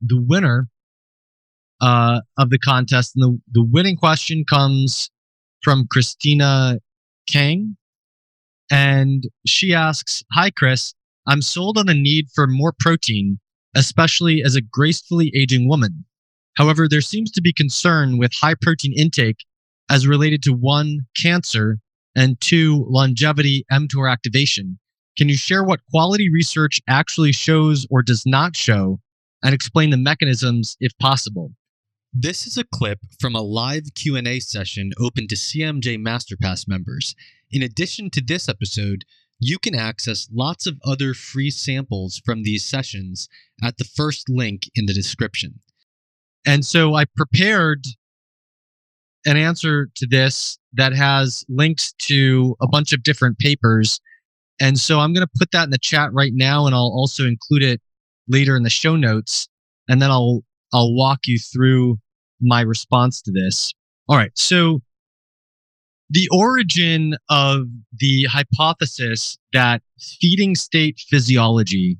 the winner uh, of the contest. And the, the winning question comes from Christina Kang. And she asks Hi, Chris. I'm sold on the need for more protein, especially as a gracefully aging woman. However, there seems to be concern with high protein intake as related to one, cancer, and two, longevity mTOR activation. Can you share what quality research actually shows or does not show and explain the mechanisms if possible? This is a clip from a live Q&A session open to CMJ Masterpass members. In addition to this episode, you can access lots of other free samples from these sessions at the first link in the description. And so I prepared an answer to this that has links to a bunch of different papers. And so I'm going to put that in the chat right now and I'll also include it later in the show notes and then I'll I'll walk you through my response to this. All right. So the origin of the hypothesis that feeding state physiology,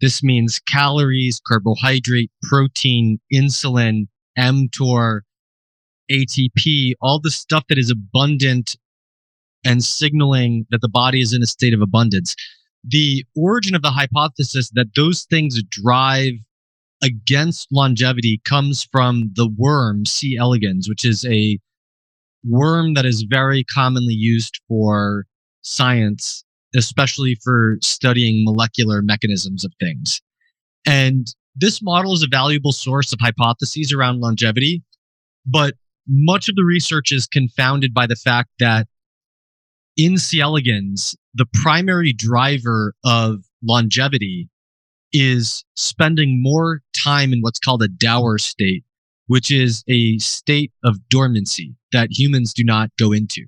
this means calories, carbohydrate, protein, insulin, mTOR, ATP, all the stuff that is abundant and signaling that the body is in a state of abundance. The origin of the hypothesis that those things drive against longevity comes from the worm C. elegans, which is a worm that is very commonly used for science, especially for studying molecular mechanisms of things. And this model is a valuable source of hypotheses around longevity, but much of the research is confounded by the fact that in C. elegans, the primary driver of longevity is spending more time in what's called a dauer state, which is a state of dormancy that humans do not go into.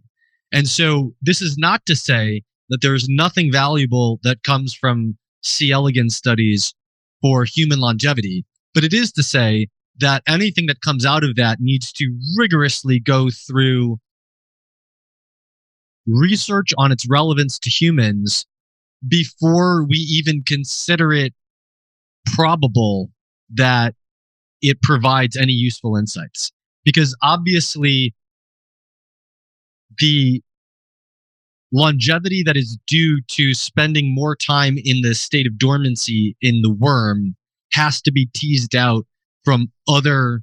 And so this is not to say that there's nothing valuable that comes from C. elegans studies for human longevity, but it is to say that anything that comes out of that needs to rigorously go through research on its relevance to humans before we even consider it probable that it provides any useful insights. Because obviously, the longevity that is due to spending more time in the state of dormancy in the worm has to be teased out from other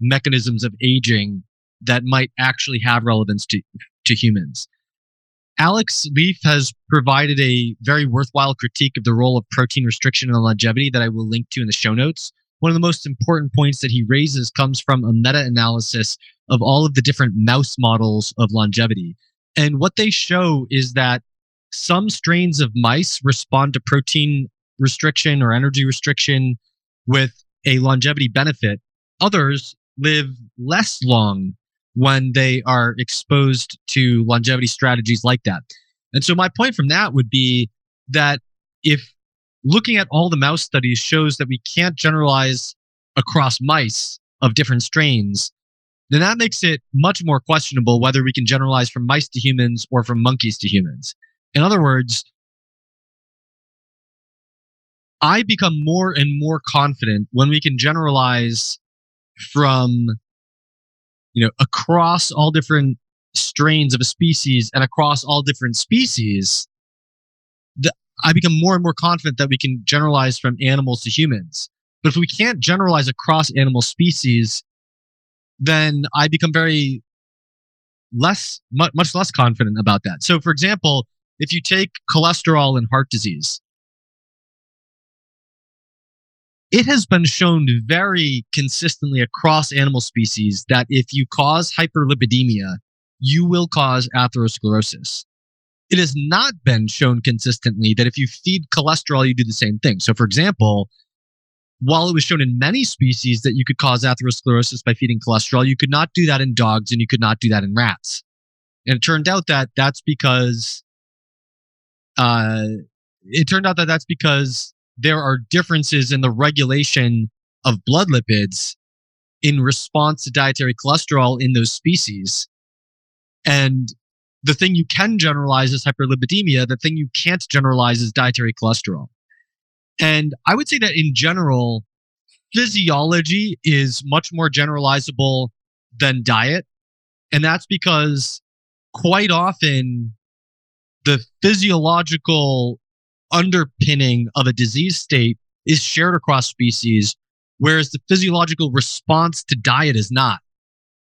mechanisms of aging that might actually have relevance to, to humans. Alex Leaf has provided a very worthwhile critique of the role of protein restriction and longevity that I will link to in the show notes. One of the most important points that he raises comes from a meta analysis of all of the different mouse models of longevity. And what they show is that some strains of mice respond to protein restriction or energy restriction with a longevity benefit. Others live less long when they are exposed to longevity strategies like that. And so my point from that would be that if looking at all the mouse studies shows that we can't generalize across mice of different strains, then that makes it much more questionable whether we can generalize from mice to humans or from monkeys to humans. In other words, I become more and more confident when we can generalize from you know, across all different strains of a species and across all different species, the, I become more and more confident that we can generalize from animals to humans. But if we can't generalize across animal species, then I become very less, much, much less confident about that. So, for example, if you take cholesterol and heart disease, it has been shown very consistently across animal species that if you cause hyperlipidemia, you will cause atherosclerosis. It has not been shown consistently that if you feed cholesterol, you do the same thing. So, for example, while it was shown in many species that you could cause atherosclerosis by feeding cholesterol, you could not do that in dogs and you could not do that in rats. And it turned out that that's because, uh, it turned out that that's because there are differences in the regulation of blood lipids in response to dietary cholesterol in those species. And the thing you can generalize is hyperlipidemia. The thing you can't generalize is dietary cholesterol. And I would say that in general, physiology is much more generalizable than diet. And that's because quite often the physiological underpinning of a disease state is shared across species, whereas the physiological response to diet is not.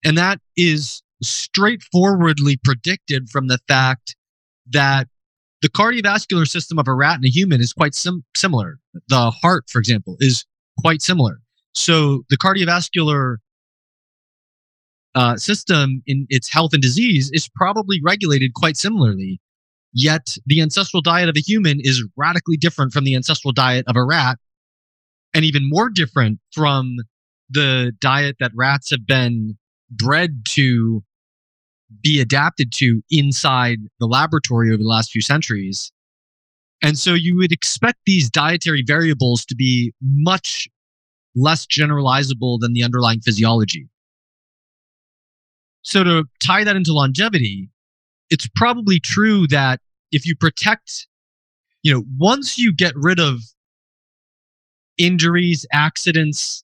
And that is straightforwardly predicted from the fact that the cardiovascular system of a rat and a human is quite sim- similar. The heart, for example, is quite similar. So the cardiovascular uh, system in its health and disease is probably regulated quite similarly. Yet the ancestral diet of a human is radically different from the ancestral diet of a rat, and even more different from the diet that rats have been bred to be adapted to inside the laboratory over the last few centuries. And so you would expect these dietary variables to be much less generalizable than the underlying physiology. So to tie that into longevity, it's probably true that if you protect, you know, once you get rid of injuries, accidents,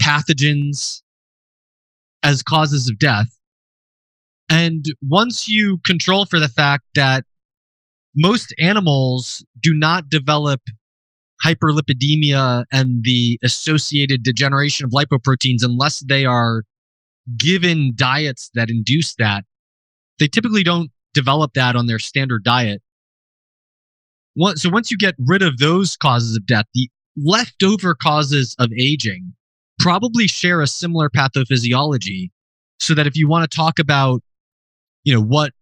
pathogens as causes of death, and once you control for the fact that most animals do not develop hyperlipidemia and the associated degeneration of lipoproteins unless they are given diets that induce that. They typically don't develop that on their standard diet. So once you get rid of those causes of death, the leftover causes of aging probably share a similar pathophysiology. So that if you want to talk about, you know, what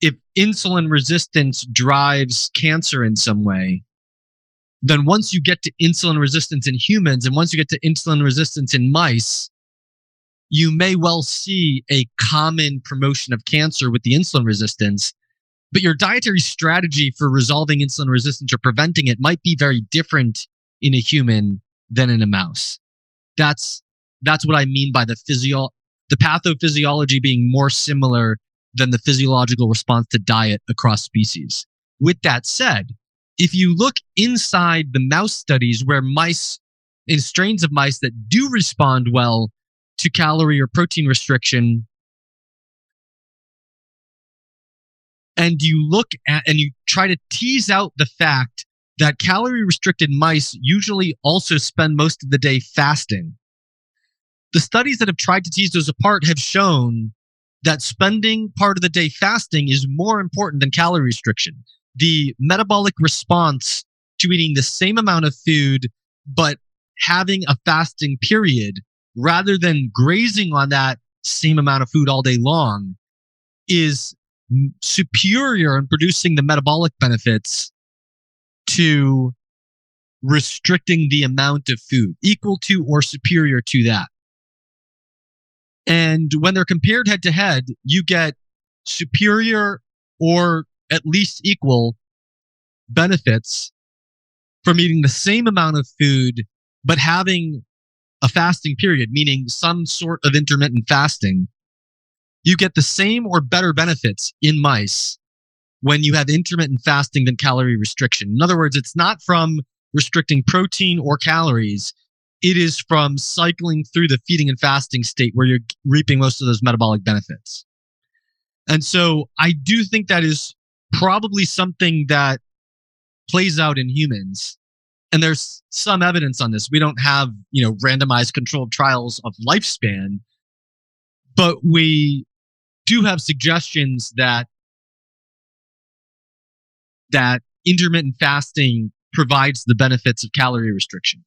if insulin resistance drives cancer in some way, then once you get to insulin resistance in humans and once you get to insulin resistance in mice, you may well see a common promotion of cancer with the insulin resistance, but your dietary strategy for resolving insulin resistance or preventing it might be very different in a human than in a mouse. That's that's what I mean by the physio the pathophysiology being more similar than the physiological response to diet across species. With that said, if you look inside the mouse studies where mice in strains of mice that do respond well to calorie or protein restriction and you look at and you try to tease out the fact that calorie restricted mice usually also spend most of the day fasting. The studies that have tried to tease those apart have shown that spending part of the day fasting is more important than calorie restriction. The metabolic response to eating the same amount of food, but having a fasting period rather than grazing on that same amount of food all day long is superior in producing the metabolic benefits to restricting the amount of food equal to or superior to that. And when they're compared head to head, you get superior or at least equal benefits from eating the same amount of food, but having a fasting period, meaning some sort of intermittent fasting, you get the same or better benefits in mice when you have intermittent fasting than calorie restriction. In other words, it's not from restricting protein or calories. It is from cycling through the feeding and fasting state where you're reaping most of those metabolic benefits. And so I do think that is probably something that plays out in humans and there's some evidence on this. We don't have, you know, randomized controlled trials of lifespan, but we do have suggestions that that intermittent fasting provides the benefits of calorie restriction.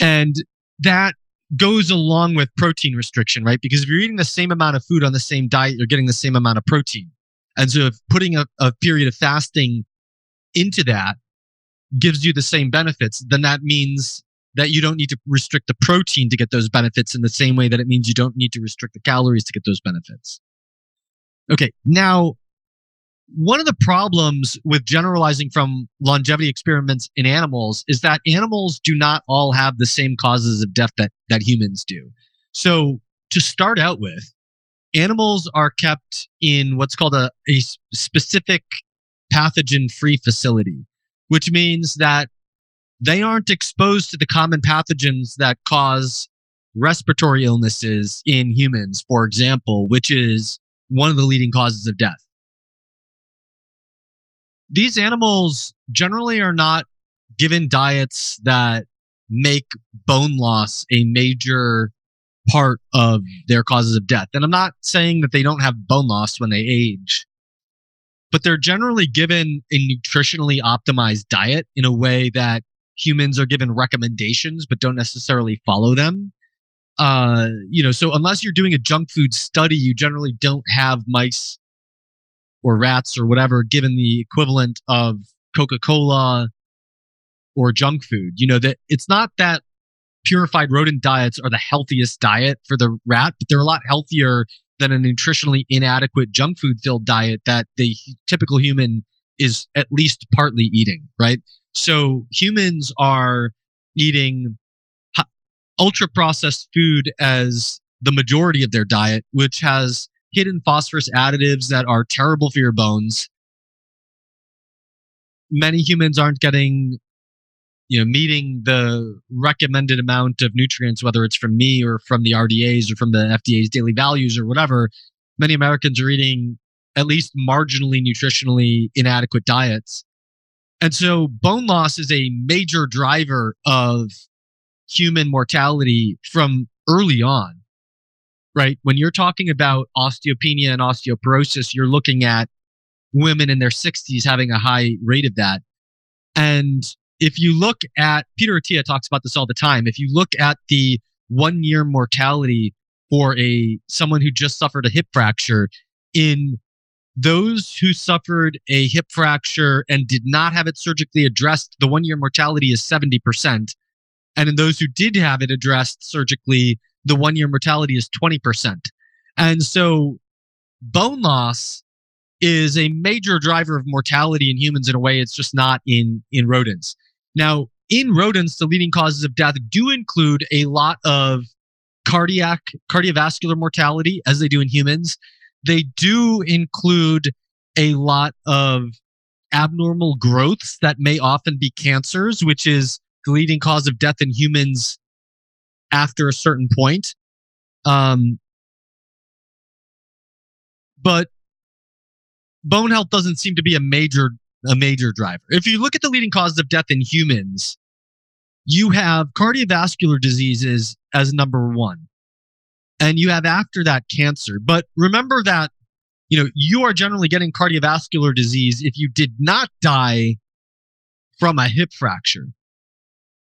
And that goes along with protein restriction, right? Because if you're eating the same amount of food on the same diet, you're getting the same amount of protein. And so if putting a, a period of fasting into that gives you the same benefits, then that means that you don't need to restrict the protein to get those benefits in the same way that it means you don't need to restrict the calories to get those benefits. Okay, now, one of the problems with generalizing from longevity experiments in animals is that animals do not all have the same causes of death that, that humans do. So, to start out with, animals are kept in what's called a, a specific pathogen free facility which means that they aren't exposed to the common pathogens that cause respiratory illnesses in humans, for example, which is one of the leading causes of death. These animals generally are not given diets that make bone loss a major part of their causes of death. And I'm not saying that they don't have bone loss when they age, but they're generally given a nutritionally optimized diet in a way that humans are given recommendations but don't necessarily follow them. Uh, you know, so unless you're doing a junk food study, you generally don't have mice or rats or whatever given the equivalent of Coca-Cola or junk food. You know, that it's not that purified rodent diets are the healthiest diet for the rat, but they're a lot healthier than a nutritionally inadequate junk food filled diet that the typical human is at least partly eating, right? So humans are eating ultra processed food as the majority of their diet, which has hidden phosphorus additives that are terrible for your bones. Many humans aren't getting you know meeting the recommended amount of nutrients whether it's from me or from the RDAs or from the FDA's daily values or whatever many Americans are eating at least marginally nutritionally inadequate diets. And so bone loss is a major driver of human mortality from early on right? When you're talking about osteopenia and osteoporosis you're looking at women in their 60s having a high rate of that. And if you look at Peter Attia talks about this all the time. If you look at the one year mortality for a someone who just suffered a hip fracture in those who suffered a hip fracture and did not have it surgically addressed, the one year mortality is 70%. And in those who did have it addressed surgically, the one year mortality is 20%. And so bone loss is a major driver of mortality in humans in a way it's just not in in rodents. Now, in rodents, the leading causes of death do include a lot of cardiac cardiovascular mortality as they do in humans. They do include a lot of abnormal growths that may often be cancers, which is the leading cause of death in humans after a certain point. Um, but bone health doesn't seem to be a major a major driver. If you look at the leading causes of death in humans, you have cardiovascular diseases as number one. And you have after that cancer. But remember that, you know, you are generally getting cardiovascular disease if you did not die from a hip fracture.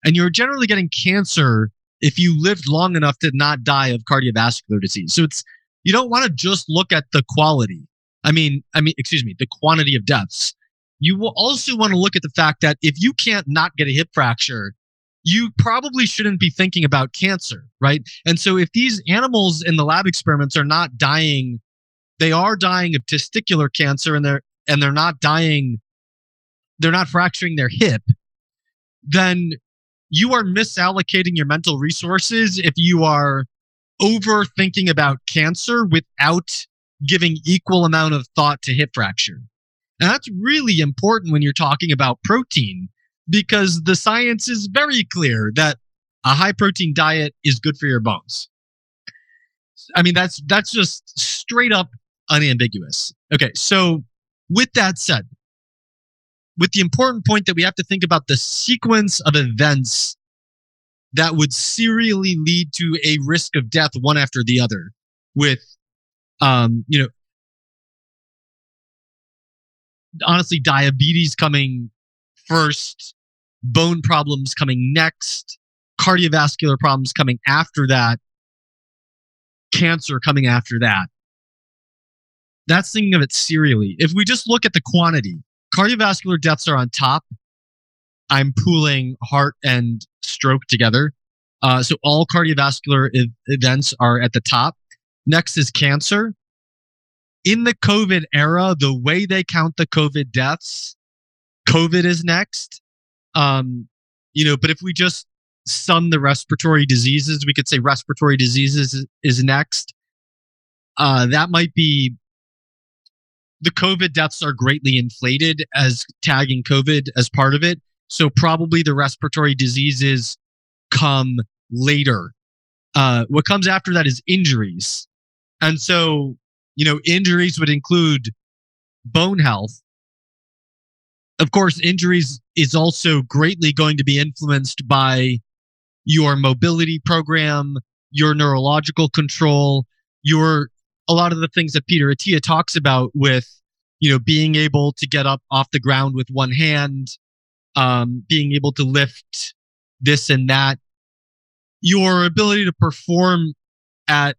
And you're generally getting cancer if you lived long enough to not die of cardiovascular disease. So it's, you don't want to just look at the quality. I mean, I mean, excuse me, the quantity of deaths you will also want to look at the fact that if you can't not get a hip fracture, you probably shouldn't be thinking about cancer, right? And so if these animals in the lab experiments are not dying, they are dying of testicular cancer and they're and they're not dying, they're not fracturing their hip, then you are misallocating your mental resources if you are overthinking about cancer without giving equal amount of thought to hip fracture. And that's really important when you're talking about protein because the science is very clear that a high protein diet is good for your bones. I mean, that's that's just straight up unambiguous. Okay, so with that said, with the important point that we have to think about the sequence of events that would serially lead to a risk of death one after the other with um, you know honestly diabetes coming first, bone problems coming next, cardiovascular problems coming after that, cancer coming after that. That's thinking of it serially. If we just look at the quantity, cardiovascular deaths are on top. I'm pooling heart and stroke together. Uh, so all cardiovascular ev- events are at the top. Next is cancer in the COVID era, the way they count the COVID deaths, COVID is next. Um, you know, but if we just sum the respiratory diseases, we could say respiratory diseases is, next. Uh, that might be the COVID deaths are greatly inflated as tagging COVID as part of it. So probably the respiratory diseases come later. Uh, what comes after that is injuries. And so, you know, injuries would include bone health. Of course, injuries is also greatly going to be influenced by your mobility program, your neurological control, your a lot of the things that Peter Attia talks about with, you know, being able to get up off the ground with one hand, um, being able to lift this and that, your ability to perform at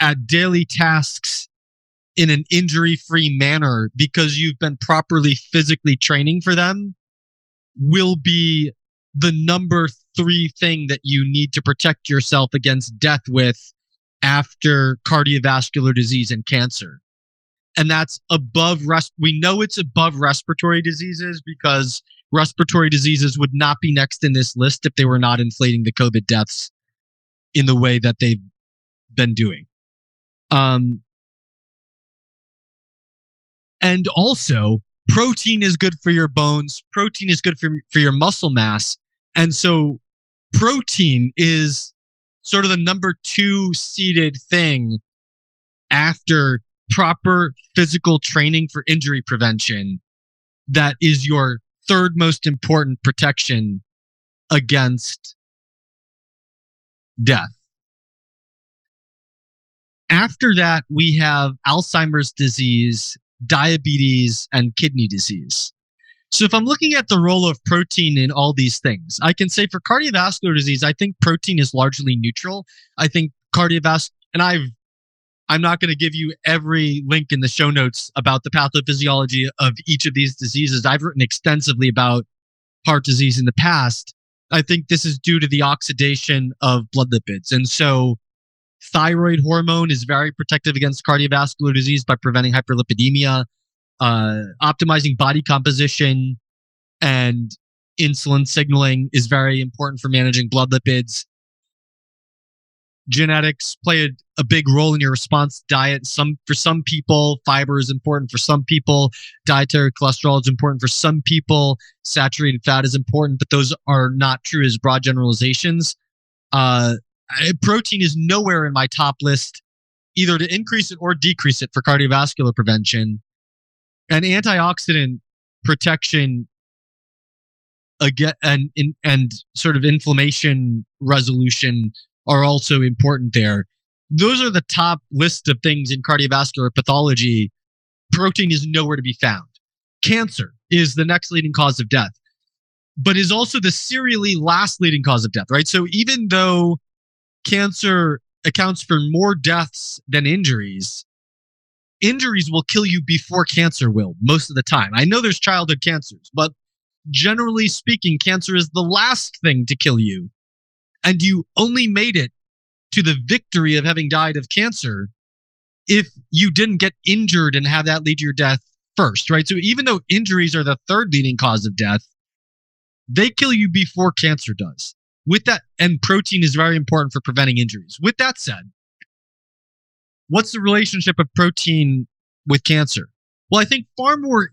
at daily tasks in an injury free manner because you've been properly physically training for them will be the number three thing that you need to protect yourself against death with after cardiovascular disease and cancer. And that's above rest. We know it's above respiratory diseases because respiratory diseases would not be next in this list if they were not inflating the COVID deaths in the way that they've been doing. Um, and also, protein is good for your bones. Protein is good for, for your muscle mass. And so, protein is sort of the number two seated thing after proper physical training for injury prevention that is your third most important protection against death. After that, we have Alzheimer's disease, diabetes, and kidney disease. So if I'm looking at the role of protein in all these things, I can say for cardiovascular disease, I think protein is largely neutral. I think cardiovascular, and I've, I'm not going to give you every link in the show notes about the pathophysiology of each of these diseases. I've written extensively about heart disease in the past. I think this is due to the oxidation of blood lipids. And so thyroid hormone is very protective against cardiovascular disease by preventing hyperlipidemia uh, optimizing body composition and insulin signaling is very important for managing blood lipids. Genetics play a, a, big role in your response diet. Some for some people, fiber is important. For some people, dietary cholesterol is important. For some people, saturated fat is important. But those are not true as broad generalizations. Uh, Uh, protein is nowhere in my top list, either to increase it or decrease it for cardiovascular prevention. And antioxidant protection again and and sort of inflammation resolution are also important there. Those are the top list of things in cardiovascular pathology. Protein is nowhere to be found. Cancer is the next leading cause of death but is also the serially last leading cause of death right? So even though cancer accounts for more deaths than injuries injuries will kill you before cancer will most of the time. I know there's childhood cancers, but generally speaking, cancer is the last thing to kill you. And you only made it to the victory of having died of cancer if you didn't get injured and have that lead to your death first, right? So even though injuries are the third leading cause of death, they kill you before cancer does. With that, and protein is very important for preventing injuries. With that said, what's the relationship of protein with cancer? Well, I think far more,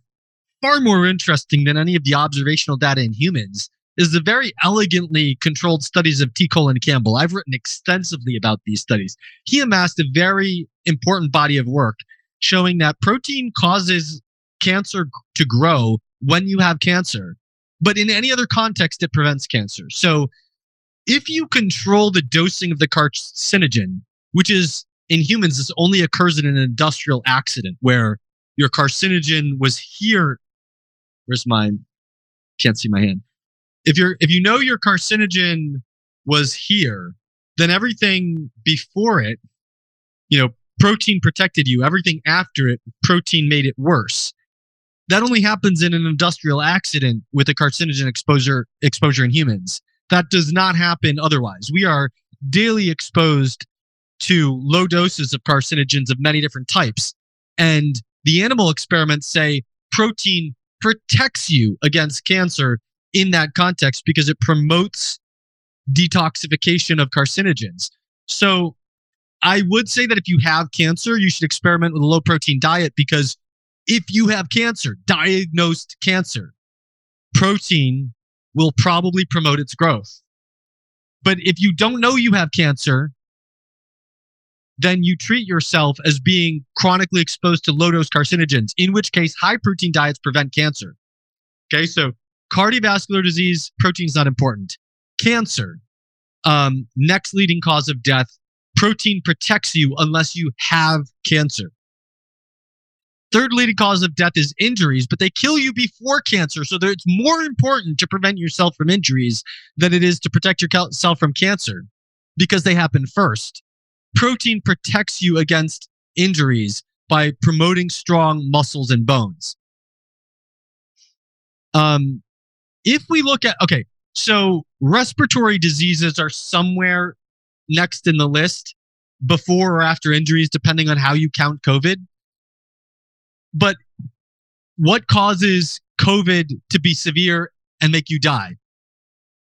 far more interesting than any of the observational data in humans is the very elegantly controlled studies of T. Colin Campbell. I've written extensively about these studies. He amassed a very important body of work showing that protein causes cancer to grow when you have cancer, but in any other context, it prevents cancer. So if you control the dosing of the carcinogen, which is in humans, this only occurs in an industrial accident where your carcinogen was here. Where's mine? Can't see my hand. If you're if you know your carcinogen was here, then everything before it, you know, protein protected you. Everything after it, protein made it worse. That only happens in an industrial accident with a carcinogen exposure exposure in humans. That does not happen otherwise. We are daily exposed to low doses of carcinogens of many different types. And the animal experiments say protein protects you against cancer in that context because it promotes detoxification of carcinogens. So I would say that if you have cancer, you should experiment with a low protein diet because if you have cancer, diagnosed cancer, protein will probably promote its growth. But if you don't know you have cancer, then you treat yourself as being chronically exposed to low dose carcinogens, in which case high protein diets prevent cancer. Okay, so cardiovascular disease, protein is not important. Cancer, um, next leading cause of death, protein protects you unless you have cancer. Third leading cause of death is injuries, but they kill you before cancer. So it's more important to prevent yourself from injuries than it is to protect yourself from cancer because they happen first. Protein protects you against injuries by promoting strong muscles and bones. Um, if we look at, okay, so respiratory diseases are somewhere next in the list before or after injuries, depending on how you count COVID. But what causes COVID to be severe and make you die?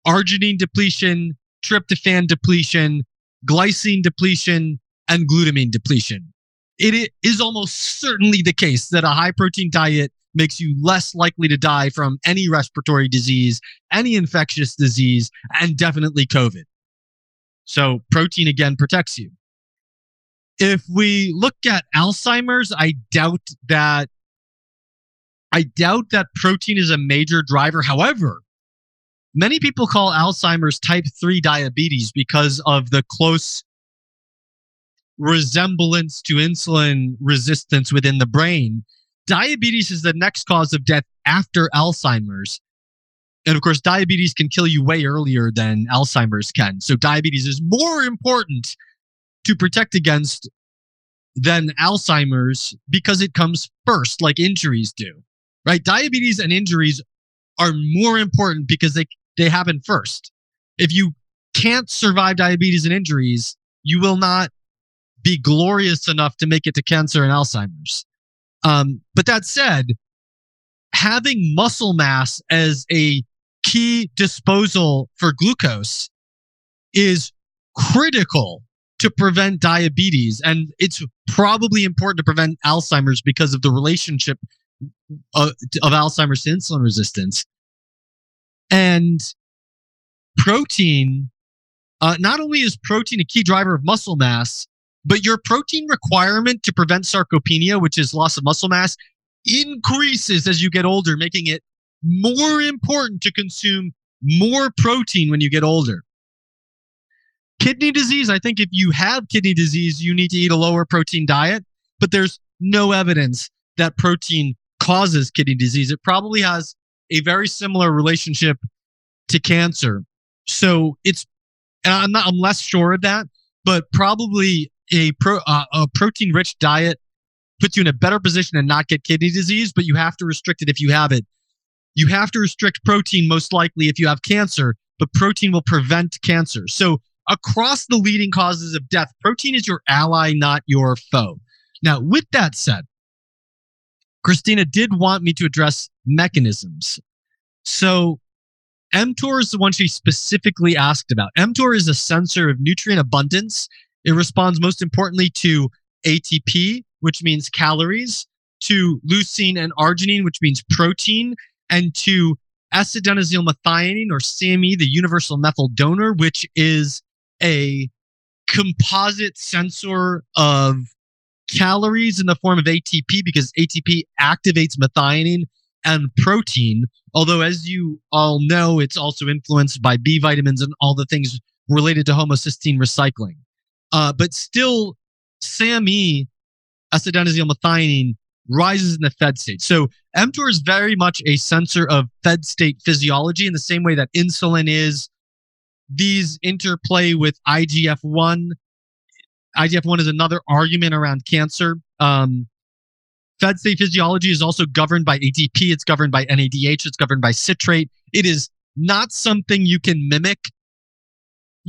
Arginine depletion, tryptophan depletion, glycine depletion, and glutamine depletion. It is almost certainly the case that a high protein diet makes you less likely to die from any respiratory disease, any infectious disease, and definitely COVID. So protein again protects you. If we look at Alzheimer's, I doubt that I doubt that protein is a major driver. However, many people call Alzheimer's type 3 diabetes because of the close resemblance to insulin resistance within the brain. Diabetes is the next cause of death after Alzheimer's. And of course, diabetes can kill you way earlier than Alzheimer's can. So diabetes is more important to protect against than Alzheimer's because it comes first, like injuries do. Right? Diabetes and injuries are more important because they they happen first. If you can't survive diabetes and injuries, you will not be glorious enough to make it to cancer and Alzheimer's. Um, but that said, having muscle mass as a key disposal for glucose is critical to prevent diabetes. And it's probably important to prevent Alzheimer's because of the relationship of, of Alzheimer's to insulin resistance. And protein, uh, not only is protein a key driver of muscle mass, but your protein requirement to prevent sarcopenia, which is loss of muscle mass, increases as you get older, making it more important to consume more protein when you get older. Kidney disease, I think if you have kidney disease, you need to eat a lower protein diet, but there's no evidence that protein causes kidney disease. It probably has a very similar relationship to cancer. So it's, I'm not, I'm less sure of that, but probably a pro, uh, a protein rich diet puts you in a better position to not get kidney disease, but you have to restrict it if you have it. You have to restrict protein most likely if you have cancer, but protein will prevent cancer. So across the leading causes of death, protein is your ally, not your foe. Now, with that said, Christina did want me to address mechanisms. So mTOR is the one she specifically asked about. mTOR is a sensor of nutrient abundance. It responds most importantly to ATP, which means calories, to leucine and arginine, which means protein, and to S-adenosyl methionine or SAMe, the universal methyl donor, which is a composite sensor of calories in the form of ATP because ATP activates methionine and protein. Although, as you all know, it's also influenced by B vitamins and all the things related to homocysteine recycling. Uh, but still, SAMe, S-adenosyl methionine, rises in the fed state. So mTOR is very much a sensor of fed state physiology in the same way that insulin is. These interplay with IGF 1. IGF 1 is another argument around cancer. Um, fed state physiology is also governed by ATP, it's governed by NADH, it's governed by citrate. It is not something you can mimic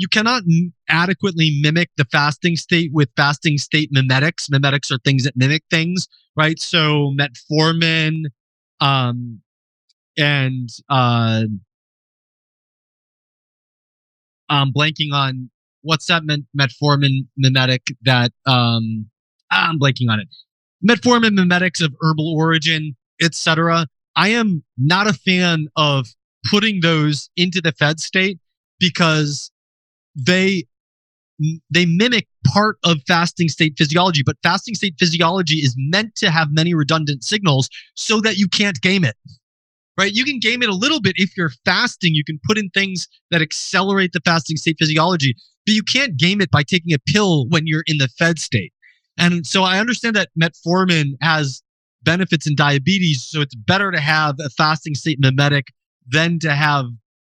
you cannot m- adequately mimic the fasting state with fasting state mimetics. Mimetics are things that mimic things, right? So metformin, um, and uh, I'm blanking on what's that met- metformin mimetic that um, I'm blanking on it. Metformin mimetics of herbal origin, etc. I am not a fan of putting those into the fed state because they they mimic part of fasting state physiology, but fasting state physiology is meant to have many redundant signals so that you can't game it. Right? You can game it a little bit if you're fasting. You can put in things that accelerate the fasting state physiology, but you can't game it by taking a pill when you're in the fed state. And so I understand that metformin has benefits in diabetes, so it's better to have a fasting state mimetic than to have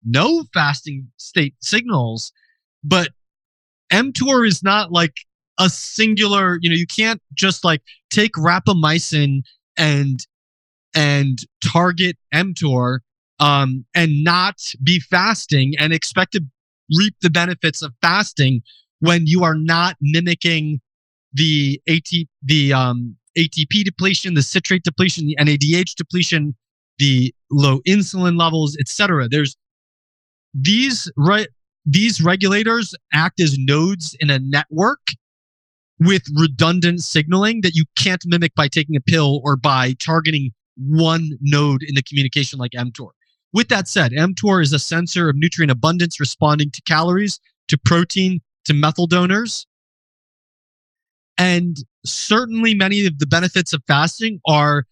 no fasting state signals. But mTOR is not like a singular, you know, you can't just like take rapamycin and and target mTOR um, and not be fasting and expect to reap the benefits of fasting when you are not mimicking the AT the um, ATP depletion, the citrate depletion, the NADH depletion, the low insulin levels, etc. There's these these regulators act as nodes in a network with redundant signaling that you can't mimic by taking a pill or by targeting one node in the communication like mTOR. With that said, mTOR is a sensor of nutrient abundance responding to calories, to protein, to methyl donors. And certainly many of the benefits of fasting are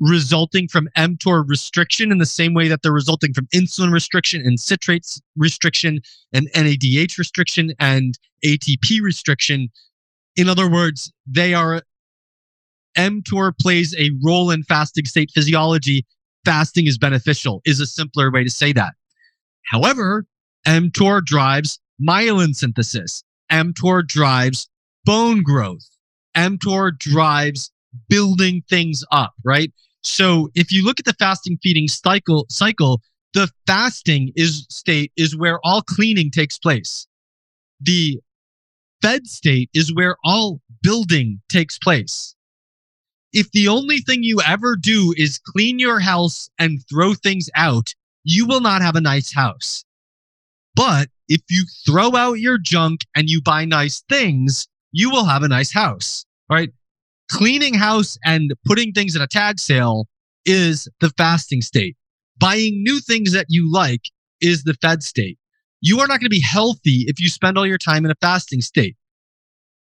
resulting from mTOR restriction in the same way that they're resulting from insulin restriction and citrates restriction and NADH restriction and ATP restriction. In other words, they are mTOR plays a role in fasting state physiology. Fasting is beneficial, is a simpler way to say that. However, mTOR drives myelin synthesis. mTOR drives bone growth. mTOR drives building things up, right? So if you look at the fasting feeding cycle, cycle, the fasting is state is where all cleaning takes place. The fed state is where all building takes place. If the only thing you ever do is clean your house and throw things out, you will not have a nice house. But if you throw out your junk and you buy nice things, you will have a nice house. Right cleaning house and putting things in a tag sale is the fasting state. Buying new things that you like is the fed state. You are not going to be healthy if you spend all your time in a fasting state.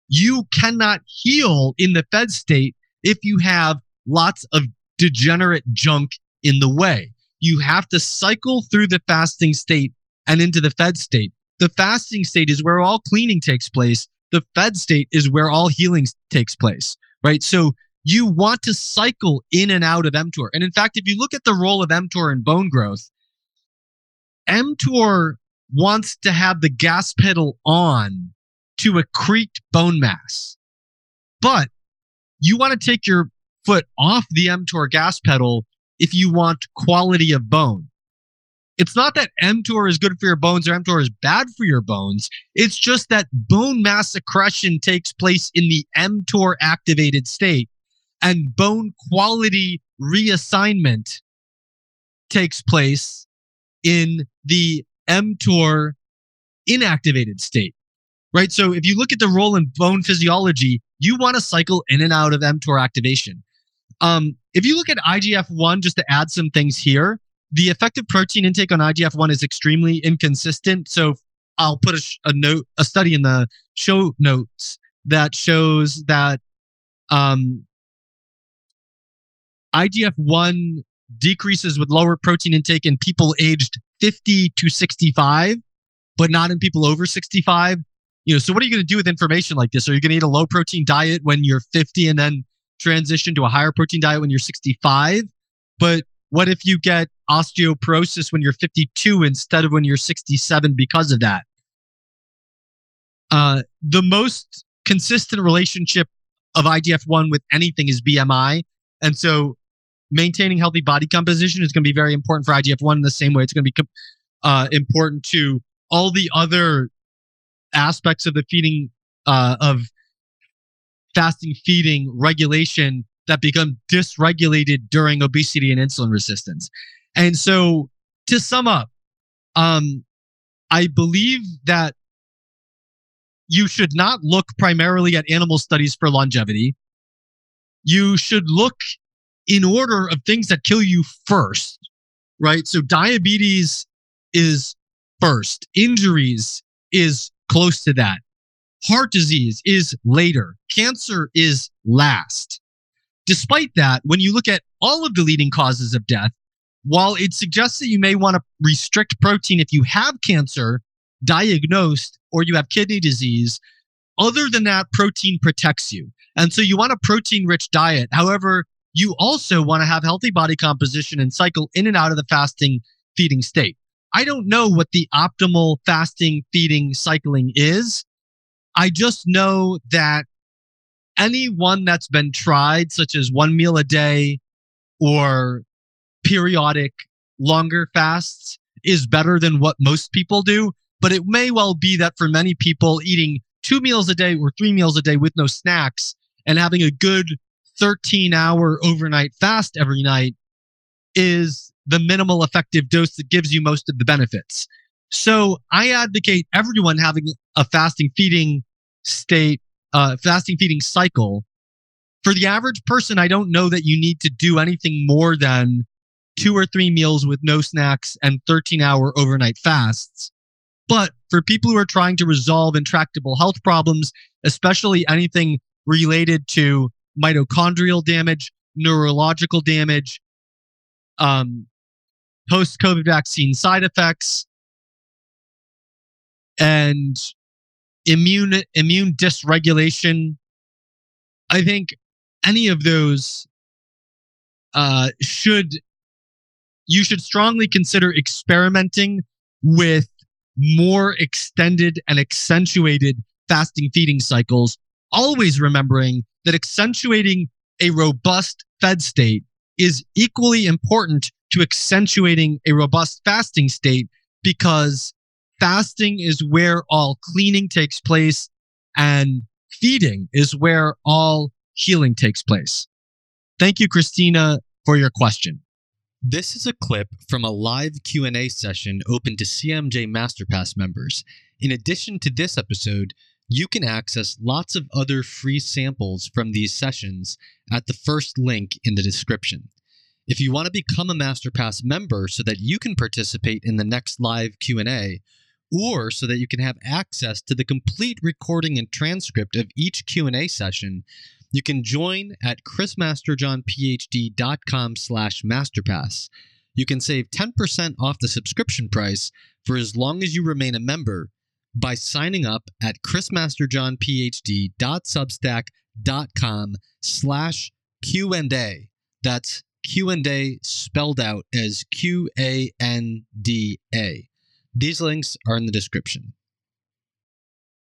You cannot heal in the fed state if you have lots of degenerate junk in the way. You have to cycle through the fasting state and into the fed state. The fasting state is where all cleaning takes place. The fed state is where all healing takes place right? So you want to cycle in and out of mTOR. And in fact, if you look at the role of mTOR in bone growth, mTOR wants to have the gas pedal on to accrete bone mass. But you want to take your foot off the mTOR gas pedal if you want quality of bone. It's not that mTOR is good for your bones or mTOR is bad for your bones. It's just that bone mass accretion takes place in the mTOR activated state and bone quality reassignment takes place in the mTOR inactivated state. Right? So if you look at the role in bone physiology, you want to cycle in and out of mTOR activation. Um, if you look at IGF 1, just to add some things here, the effective protein intake on IGF-1 is extremely inconsistent. So I'll put a, a, note, a study in the show notes that shows that um, IGF-1 decreases with lower protein intake in people aged 50 to 65, but not in people over 65. You know, so what are you going to do with information like this? Are you going to eat a low protein diet when you're 50 and then transition to a higher protein diet when you're 65? But what if you get osteoporosis when you're 52 instead of when you're 67 because of that? Uh, the most consistent relationship of IGF 1 with anything is BMI. And so maintaining healthy body composition is going to be very important for IGF 1 in the same way it's going to be uh, important to all the other aspects of the feeding uh, of fasting feeding regulation that become dysregulated during obesity and insulin resistance. And so to sum up, um, I believe that you should not look primarily at animal studies for longevity. You should look in order of things that kill you first. right? So diabetes is first, injuries is close to that. Heart disease is later. Cancer is last. Despite that, when you look at all of the leading causes of death, while it suggests that you may want to restrict protein if you have cancer diagnosed or you have kidney disease, other than that, protein protects you. And so you want a protein rich diet. However, you also want to have healthy body composition and cycle in and out of the fasting feeding state. I don't know what the optimal fasting feeding cycling is. I just know that any one that's been tried, such as one meal a day or periodic longer fasts, is better than what most people do. But it may well be that for many people, eating two meals a day or three meals a day with no snacks and having a good 13 hour overnight fast every night is the minimal effective dose that gives you most of the benefits. So I advocate everyone having a fasting feeding state, uh, fasting feeding cycle. For the average person, I don't know that you need to do anything more than two or three meals with no snacks and 13 hour overnight fasts. But for people who are trying to resolve intractable health problems, especially anything related to mitochondrial damage, neurological damage, um, post COVID vaccine side effects, and immune immune dysregulation. I think any of those uh, should you should strongly consider experimenting with more extended and accentuated fasting feeding cycles, always remembering that accentuating a robust fed state is equally important to accentuating a robust fasting state because fasting is where all cleaning takes place and feeding is where all healing takes place. Thank you, Christina, for your question. This is a clip from a live Q&A session open to CMJ Masterpass members. In addition to this episode, you can access lots of other free samples from these sessions at the first link in the description. If you want to become a Masterpass member so that you can participate in the next live Q&A or so that you can have access to the complete recording and transcript of each Q&A session, you can join at chrismasterjohnphd.com slash masterpass. You can save 10% off the subscription price for as long as you remain a member by signing up at chrismasterjohnphd.substack.com slash Q&A. That's Q&A spelled out as Q-A-N-D-A. These links are in the description.